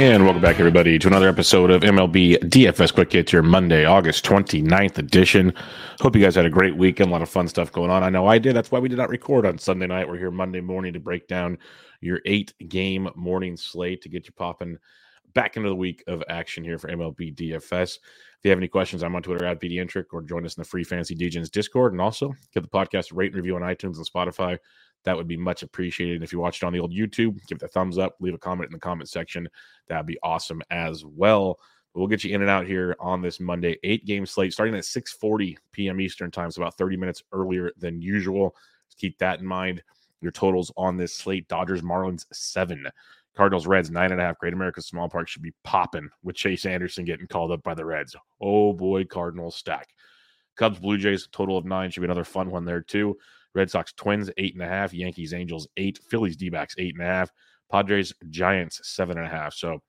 And welcome back, everybody, to another episode of MLB DFS Quick Hits, your Monday, August 29th edition. Hope you guys had a great weekend. A lot of fun stuff going on. I know I did. That's why we did not record on Sunday night. We're here Monday morning to break down your eight game morning slate to get you popping back into the week of action here for MLB DFS. If you have any questions, I'm on Twitter at BDentric or join us in the Free Fantasy Degens Discord. And also get the podcast rate and review on iTunes and Spotify. That would be much appreciated. And if you watched on the old YouTube, give it a thumbs up, leave a comment in the comment section. That'd be awesome as well. We'll get you in and out here on this Monday eight game slate starting at 6:40 p.m. Eastern time, so about 30 minutes earlier than usual. keep that in mind. Your totals on this slate: Dodgers, Marlins, seven. Cardinals, Reds, nine and a half. Great American Small Park should be popping with Chase Anderson getting called up by the Reds. Oh boy, Cardinals stack. Cubs, Blue Jays, total of nine should be another fun one there too. Red Sox, Twins, eight and a half. Yankees, Angels, eight. Phillies, D backs, eight and a half. Padres, Giants, seven and a half. So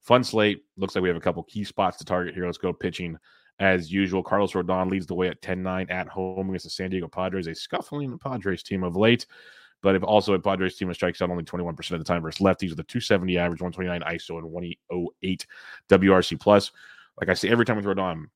fun slate. Looks like we have a couple key spots to target here. Let's go pitching as usual. Carlos Rodon leads the way at 10 9 at home against the San Diego Padres, a scuffling Padres team of late. But if also a Padres team that strikes out only 21% of the time versus lefties with a 270 average, 129 ISO, and 108 WRC plus. Like I say every time with Rodon,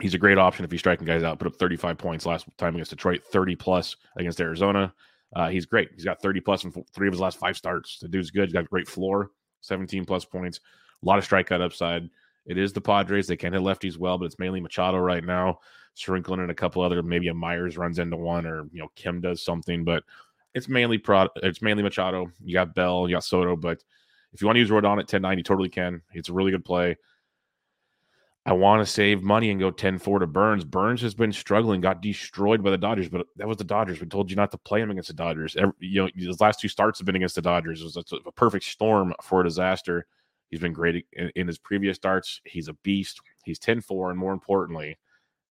he's a great option if he's striking guys out. Put up 35 points last time against Detroit, 30 plus against Arizona. Uh, he's great. He's got 30 plus in three of his last five starts. The dude's good. He's got great floor, 17 plus points, a lot of strikeout upside. It is the Padres. They can hit lefties well, but it's mainly Machado right now, sprinkling in a couple other. Maybe a Myers runs into one, or you know Kim does something, but it's mainly Pro. It's mainly Machado. You got Bell, you got Soto, but if you want to use Rodon at 10 you totally can. It's a really good play. I want to save money and go 10 4 to Burnes. Burnes has been struggling, got destroyed by the Dodgers, but that was the Dodgers. We told you not to play him against the Dodgers. Every, you know, his last two starts have been against the Dodgers. It was a, a perfect storm for a disaster. He's been great in, in his previous starts. He's a beast. He's 10 4, and more importantly,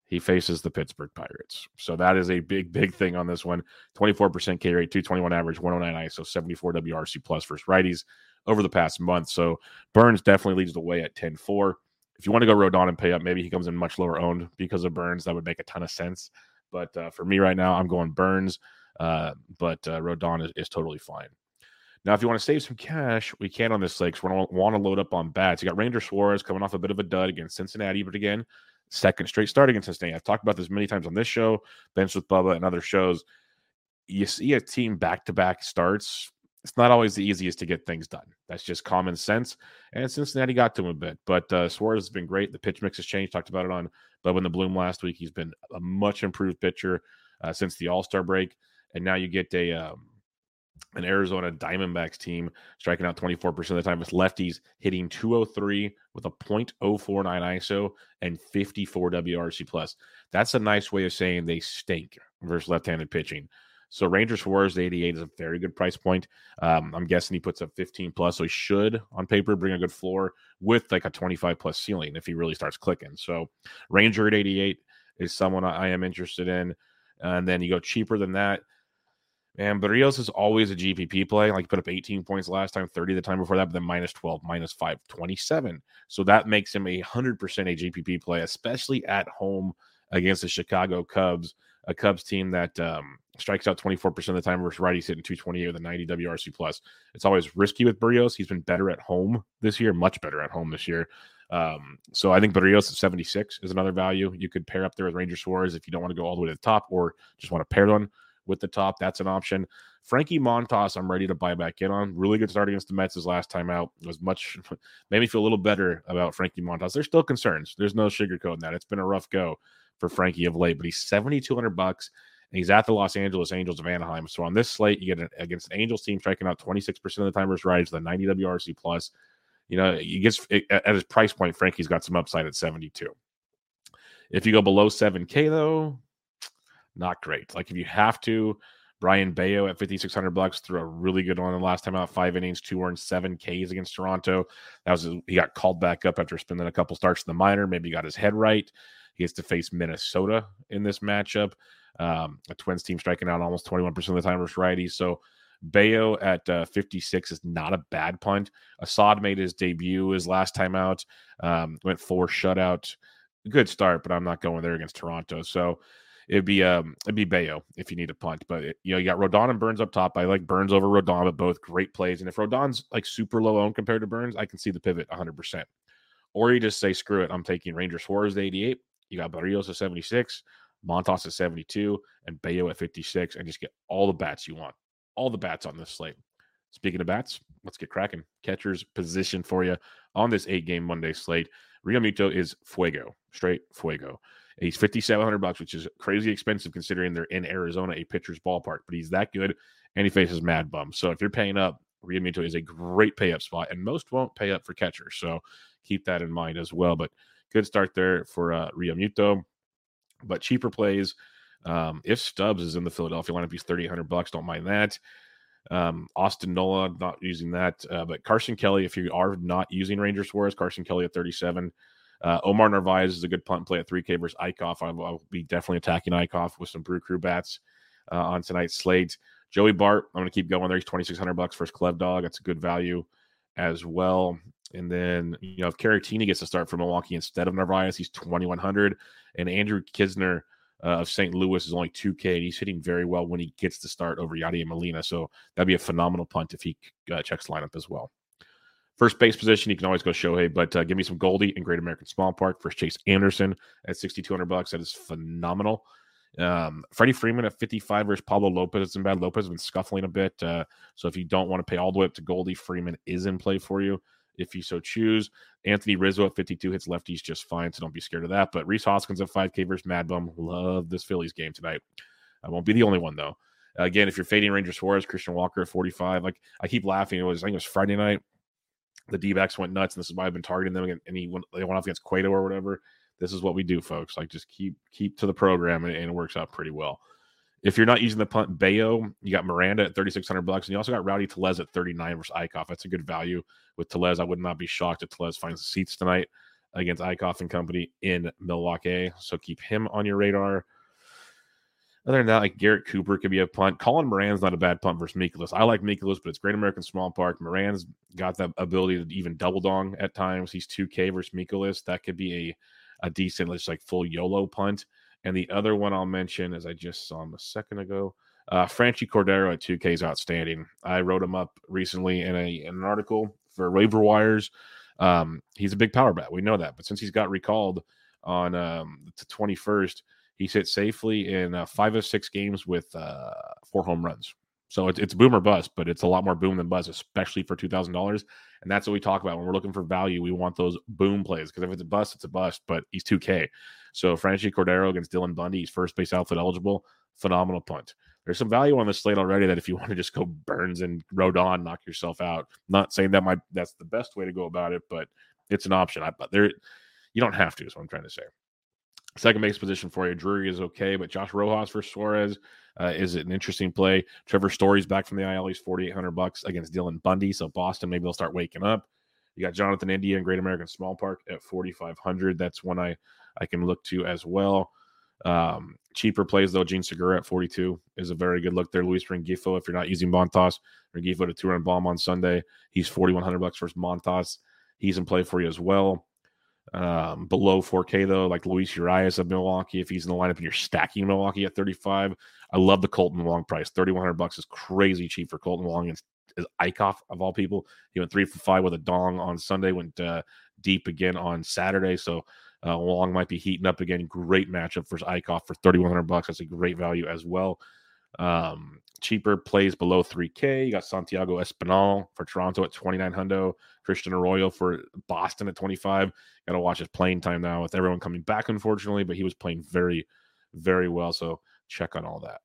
he faces the Pittsburgh Pirates. So that is a big, big thing on this one. 24% K rate, 221 average, 109 ISO, 74 WRC plus versus righties over the past month. So Burnes definitely leads the way at 10 4 if you want to go Rodon and pay up, maybe he comes in much lower owned because of Burnes. That would make a ton of sense. But uh, for me right now, I'm going Burnes. Uh, but uh, Rodon is, is totally fine. Now, if you want to save some cash, we can on this because we don't want to load up on bats. You got Ranger Suarez coming off a bit of a dud against Cincinnati, but again, second straight start against Cincinnati. I've talked about this many times on this show, Bench with Bubba, and other shows. You see a team back to back starts it's not always the easiest to get things done. That's just common sense. And Cincinnati got to him a bit, but uh, Suarez has been great. The pitch mix has changed. Talked about it on Bubba in the Bloom last week. He's been a much improved pitcher uh, since the All Star break, and now you get a um, an Arizona Diamondbacks team striking out 24% of the time with lefties hitting 203 with a 0.049 ISO and 54 WRC plus. That's a nice way of saying they stink versus left-handed pitching. So Rangers Suarez 88 is a very good price point. Um, I'm guessing he puts up 15 plus, so he should on paper bring a good floor with like a 25 plus ceiling if he really starts clicking. So Ranger at 88 is someone I am interested in. And then you go cheaper than that. And Berrios is always a GPP play. Like he put up 18 points last time, 30 the time before that, but then minus 12, minus 5, 27. So that makes him a 100% a GPP play, especially at home against the Chicago Cubs, a Cubs team that um, strikes out 24% of the time versus righties hitting 228 with a 90 WRC plus. It's always risky with Berrios. He's been better at home this year, much better at home this year. Um, so I think Berrios at 76 is another value. You could pair up there with Ranger Suarez if you don't want to go all the way to the top or just want to pair one with the top. That's an option. Frankie Montas, I'm ready to buy back in on. Really good start against the Mets his last time out. It was much made me feel a little better about Frankie Montas. There's still concerns. There's no sugarcoating that. It's been a rough go for Frankie of late, but he's 7,200 bucks and he's at the Los Angeles Angels of Anaheim. So on this slate, you get an, against an Angels team striking out 26% of the time versus with a 90 WRC plus. You know, he gets at his price point, Frankie's got some upside at 72. If you go below 7K, though, not great. Like if you have to, Brayan Bello at 5,600 bucks threw a really good one the last time out, five innings, two earned, seven Ks against Toronto. That was he got called back up after spending a couple starts in the minor. Maybe he got his head right. He has to face Minnesota in this matchup. Um, a Twins team striking out almost 21% of the time versus righties. So Bello at uh, 56 is not a bad punt. Assad made his debut his last time out, um, went four shutout. Good start, but I'm not going there against Toronto. So it'd be um it'd be Bello if you need a punt. But it, you know, you got Rodon and Burnes up top. I like Burnes over Rodon, but both great plays. And if Rodon's like super low owned compared to Burnes, I can see the pivot 100. percent Or you just say screw it, I'm taking Ranger Suarez at 88. You got Berrios at 76, Montas at 72, and Bello at 56, and just get all the bats you want. All the bats on this slate. Speaking of bats, let's get cracking. Catcher's position for you on this eight game Monday slate. Realmuto is fuego, straight fuego. He's 5700 bucks, which is crazy expensive considering they're in Arizona, a pitcher's ballpark, but he's that good and he faces mad bum. So if you're paying up, Realmuto is a great pay up spot, and most won't pay up for catchers. So keep that in mind as well. But good start there for uh, Realmuto. But cheaper plays, um, if Stubbs is in the Philadelphia lineup, he's 3,800 bucks. Don't mind that. Um, Austin Nola, not using that. Uh, but Carson Kelly, if you are not using Ranger Suarez, Carson Kelly at 37. Uh, Omar Narvaez is a good punt play at 3K versus Eickhoff. I'll, I'll be definitely attacking Eickhoff with some Brew Crew bats uh, on tonight's slate. Joey Bart, I'm going to keep going there. He's 2600 bucks for his Clev Dog. That's a good value as well. And then, you know, if Caratini gets to start for Milwaukee instead of Narvaez, he's 2100. And Andrew Knizner uh, of St. Louis is only 2K, and he's hitting very well when he gets to start over Yadier Molina. So that'd be a phenomenal punt if he uh, checks lineup as well. First base position, you can always go Shohei, but uh, give me some Goldie and Great American Small Park for Chase Anderson at 6,200 bucks. That is phenomenal. Um, Freddie Freeman at 55 versus Pablo Lopez. It's in bad. Lopez has been scuffling a bit. Uh, so if you don't want to pay all the way up to Goldie, Freeman is in play for you if you so choose. Anthony Rizzo at 52 hits lefties just fine, so don't be scared of that. But Rhys Hoskins at 5K versus Mad Bum. Love this Phillies game tonight. I won't be the only one, though. Again, if you're fading Ranger Suarez, Christian Walker at 45, like I keep laughing. It was, I think it was Friday night the D backs went nuts, and this is why I've been targeting them. And he went, they went off against Cueto or whatever. This is what we do, folks. Like just keep keep to the program, and, and it works out pretty well. If you're not using the punt, Bello, you got Miranda at 3,600 bucks, and you also got Rowdy Tellez at 39 versus Eickhoff. That's a good value with Tellez. I would not be shocked if Tellez finds the seats tonight against Eickhoff and company in Milwaukee. So keep him on your radar. Other than that, like Garrett Cooper could be a punt. Colin Moran's not a bad punt versus Mikolas. I like Mikolas, but it's Great American Small Park. Moran's got the ability to even double dong at times. He's 2K versus Mikolas. That could be a, a decent, just like full YOLO punt. And the other one I'll mention, as I just saw him a second ago, uh, Franchy Cordero at 2K is outstanding. I wrote him up recently in, a, in an article for Waiver Wires. Um, he's a big power bat. We know that. But since he's got recalled on um, the 21st, He's hit safely in uh, five of six games with uh, four home runs. So it's, it's boom or bust, but it's a lot more boom than buzz, especially for two thousand dollars. And that's what we talk about when we're looking for value. We want those boom plays because if it's a bust, it's a bust. But he's two K. So Franchy Cordero against Dylan Bundy, he's first base outfit eligible. Phenomenal punt. There's some value on the slate already that if you want to just go Burnes and Rodon, knock yourself out. not saying that might that's the best way to go about it, but it's an option. I, but there, you don't have to. Is what I'm trying to say. Second base position for you, Drury is okay, but Josh Rojas for Suarez uh, is an interesting play. Trevor Story's back from the IL. He's 4,800 bucks against Dylan Bundy. So Boston, maybe they'll start waking up. You got Jonathan India in Great American Small Park at 4,500. That's one I, I can look to as well. Um, cheaper plays though, Jean Segura at 42 is a very good look there. Luis Rengifo, if you're not using Montas, Rengifo to two run bomb on Sunday. He's 4,100 bucks versus Montas. He's in play for you as well. Um, below 4K though, like Luis Urias of Milwaukee, if he's in the lineup and you're stacking Milwaukee at 35, I love the Kolten Wong price. 3,100 bucks is crazy cheap for Kolten Wong and is Eickhoff of all people. He went three for five with a dong on Sunday, went uh, deep again on Saturday. So uh, Wong might be heating up again. Great matchup for Eickhoff for 3,100 bucks. That's a great value as well. Um, cheaper plays below 3K. You got Santiago Espinal for Toronto at 2900. Christian Arroyo for Boston at 25. Got to watch his playing time now with everyone coming back, unfortunately, but he was playing very, very well. So check on all that.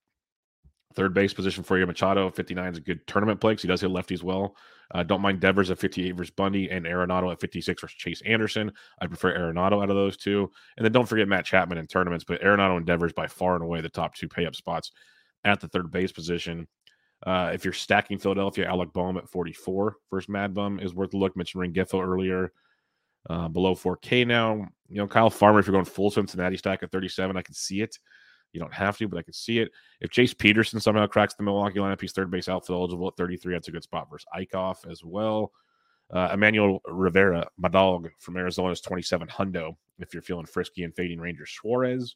Third base position for you, Machado 59 is a good tournament play because he does hit lefties well. Uh, don't mind Devers at 58 versus Bundy and Arenado at 56 versus Chase Anderson. I prefer Arenado out of those two. And then don't forget Matt Chapman in tournaments, but Arenado and Devers by far and away the top two pay up spots at the third base position. Uh, if you're stacking Philadelphia, Alec Bohm at 44 versus Mad Bum is worth a look. Mentioned Rengifo earlier, uh, below 4K now. You know, Kyle Farmer, if you're going full Cincinnati stack at 37, I can see it. You don't have to, but I can see it. If Jace Peterson somehow cracks the Milwaukee lineup, he's third base outfield eligible at 33. That's a good spot versus Eickhoff as well. Uh, Emmanuel Rivera, my dog from Arizona, is 27 hundo. If you're feeling frisky and fading Ranger Suarez,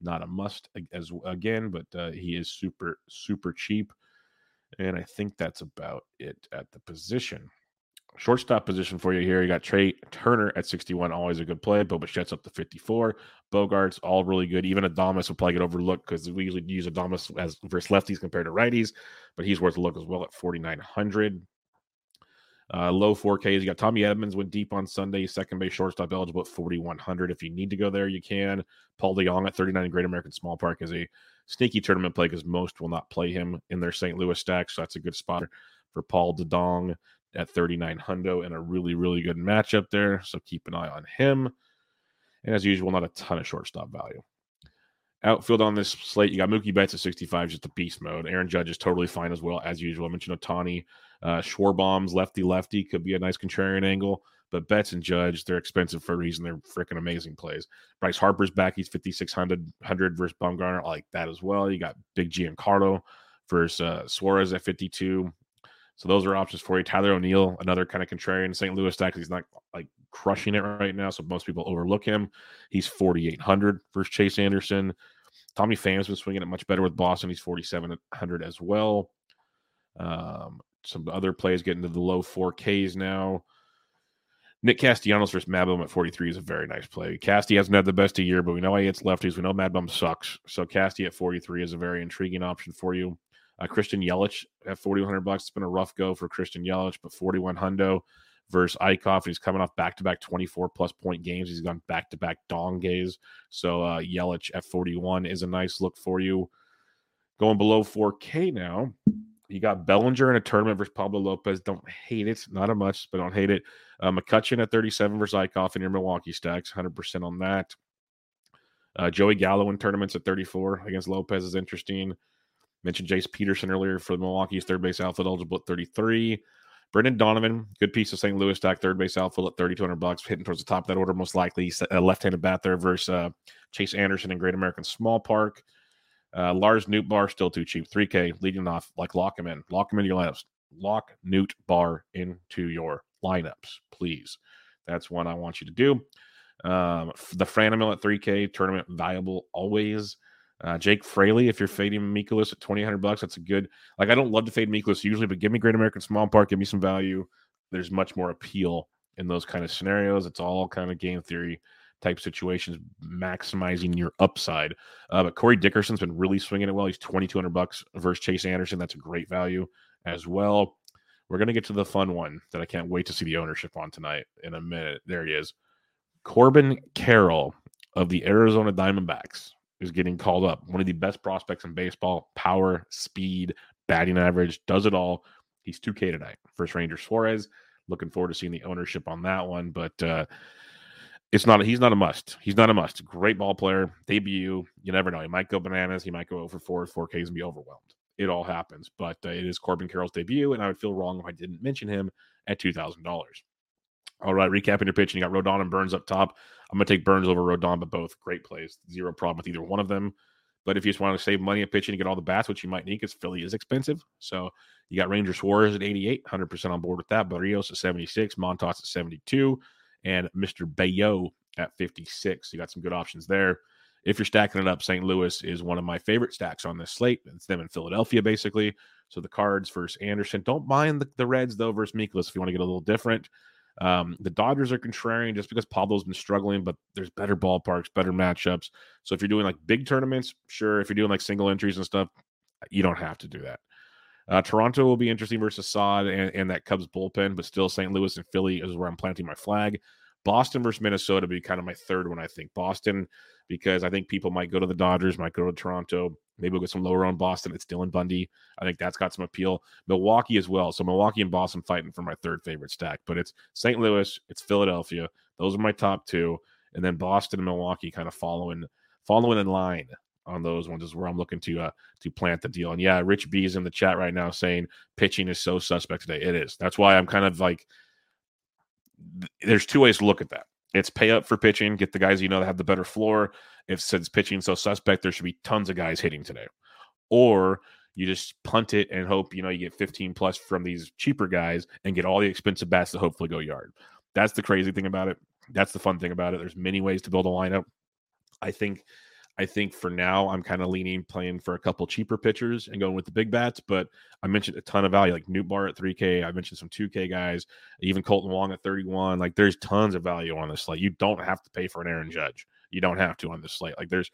not a must as again, but uh, he is super super cheap, and I think that's about it at the position. Shortstop position for you here. You got Trea Turner at 61, always a good play. Bo Bichette's up to 54. Bogaerts, all really good. Even Adames will probably get overlooked because we usually use Adames as versus lefties compared to righties, but he's worth a look as well at 4,900. Uh, low 4Ks. You got Tommy Edmonds went deep on Sunday, second base shortstop eligible at 4,100. If you need to go there, you can. Paul DeJong at 39 Great American Small Park is a sneaky tournament play because most will not play him in their St. Louis stack. So that's a good spot for Paul DeJong at 39 hundo and a really, really good matchup there. So keep an eye on him. And as usual, not a ton of shortstop value. Outfield on this slate, you got Mookie Betts at 65, just a beast mode. Aaron Judge is totally fine as well, as usual. I mentioned Ohtani, Uh, Schwarber's lefty lefty could be a nice contrarian angle, but Betts and Judge, they're expensive for a reason. They're freaking amazing plays. Bryce Harper's back. He's 5,600 100 versus Bumgarner. I like that as well. You got Big Giancarlo versus uh, Suarez at 52. So those are options for you. Tyler O'Neill, another kind of contrarian St. Louis stack. He's not like crushing it right now, so most people overlook him. He's 4,800 versus Chase Anderson. Tommy Pham's been swinging it much better with Boston. He's 4,700 as well. Um, some other plays getting to the low 4Ks now. Nick Castellanos versus Mad Bum at 43 is a very nice play. Casty hasn't had the best of year, but we know he hits lefties. We know Mad Bum sucks. So Casty at 43 is a very intriguing option for you. Uh, Christian Yelich at 4,100 bucks. It's been a rough go for Christian Yelich, but 41 hundo versus Eickhoff. He's coming off back to back 24 plus point games. He's gone back to back dong gays. So uh, Yelich at 41 is a nice look for you. Going below 4K now. You got Bellinger in a tournament versus Pablo Lopez. Don't hate it. Not a much, but don't hate it. Uh, McCutchen at 37 versus Eickhoff in your Milwaukee stacks. 100% on that. Uh, Joey Gallo in tournaments at 34 against Lopez is interesting. Mentioned Jace Peterson earlier for the Milwaukee's third base outfield eligible at 33. Brendan Donovan, good piece of St. Louis stack, third base outfield at 3,200 bucks, hitting towards the top of that order, most likely. A left-handed bat there versus uh, Chase Anderson in Great American Small Park. Uh, Lars Nootbaar still too cheap, 3K leading off. Like lock him in, lock him into your lineups. Lock Newt Bar into your lineups, please. That's one I want you to do. Um, the Franmil at 3K tournament viable always. Uh, Jake Fraley, if you're fading Mikolas at 2000 bucks, that's a good. Like I don't love to fade Mikolas usually, but give me Great American Small Park, give me some value. There's much more appeal in those kind of scenarios. It's all kind of game theory type situations, maximizing your upside. Uh, but Corey Dickerson's been really swinging it well. He's 2200 bucks versus Chase Anderson. That's a great value as well. We're gonna get to the fun one that I can't wait to see the ownership on tonight in a minute. There he is, Corbin Carroll of the Arizona Diamondbacks is getting called up. One of the best prospects in baseball, power, speed, batting average, does it all. He's 2K tonight. First Ranger Suarez. Looking forward to seeing the ownership on that one. But uh, it's not, he's not a must. He's not a must. Great ball player, debut. You never know. He might go bananas. He might go over four, 4Ks and be overwhelmed. It all happens. But uh, it is Corbin Carroll's debut. And I would feel wrong if I didn't mention him at $2,000. All right, recapping your pitch, and you got Rodon and Burnes up top. I'm going to take Burnes over Rodon, but both great plays. Zero problem with either one of them. But if you just want to save money at pitching and get all the bats, which you might need because Philly is expensive. So you got Ranger Suarez at 88, 100% on board with that. Berrios at 76, Montas at 72, and Mr. Bello at 56. You got some good options there. If you're stacking it up, St. Louis is one of my favorite stacks on this slate. It's them in Philadelphia, basically. So the cards versus Anderson. Don't mind the, the Reds, though, versus Mikolas if you want to get a little different. Um, the Dodgers are contrarian just because Pablo's been struggling, but there's better ballparks, better matchups. So if you're doing like big tournaments, sure. If you're doing like single entries and stuff, you don't have to do that. Uh, Toronto will be interesting versus Sod and, and, that Cubs bullpen, but still St. Louis and Philly is where I'm planting my flag. Boston versus Minnesota be kind of my third one, I think. Boston, because I think people might go to the Dodgers, might go to Toronto. Maybe we'll get some lower on Boston. It's Dylan Bundy. I think that's got some appeal. Milwaukee as well. So Milwaukee and Boston fighting for my third favorite stack. But it's St. Louis, it's Philadelphia. Those are my top two. And then Boston and Milwaukee kind of following following in line on those ones is where I'm looking to uh to plant the deal. And yeah, Rich B is in the chat right now saying pitching is so suspect today. It is. That's why I'm kind of like there's two ways to look at that. It's pay up for pitching, get the guys you know that have the better floor. If since pitching so suspect, there should be tons of guys hitting today. Or you just punt it and hope you know you get 15 plus from these cheaper guys and get all the expensive bats to hopefully go yard. That's the crazy thing about it. That's the fun thing about it. There's many ways to build a lineup. I think I think for now, I'm kind of leaning playing for a couple cheaper pitchers and going with the big bats. But I mentioned a ton of value, like Nootbaar at 3K. I mentioned some 2K guys, even Kolten Wong at 31. Like there's tons of value on this slate. You don't have to pay for an Aaron Judge. You don't have to on this slate. Like there's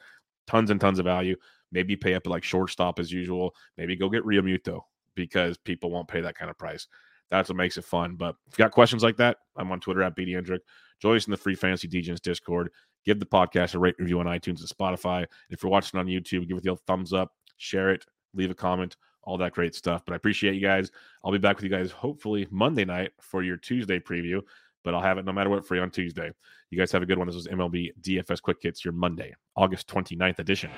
tons and tons of value. Maybe pay up at like shortstop as usual. Maybe go get Realmuto because people won't pay that kind of price. That's what makes it fun. But if you got questions like that, I'm on Twitter at BD Hendrick. Join us in the free fantasy DJs Discord. Give the podcast a rate review on iTunes and Spotify. If you're watching on YouTube, give it a thumbs up, share it, leave a comment, all that great stuff. But I appreciate you guys. I'll be back with you guys hopefully Monday night for your Tuesday preview, but I'll have it no matter what for you on Tuesday. You guys have a good one. This was MLB DFS Quick Hits, your Monday, August 29th edition.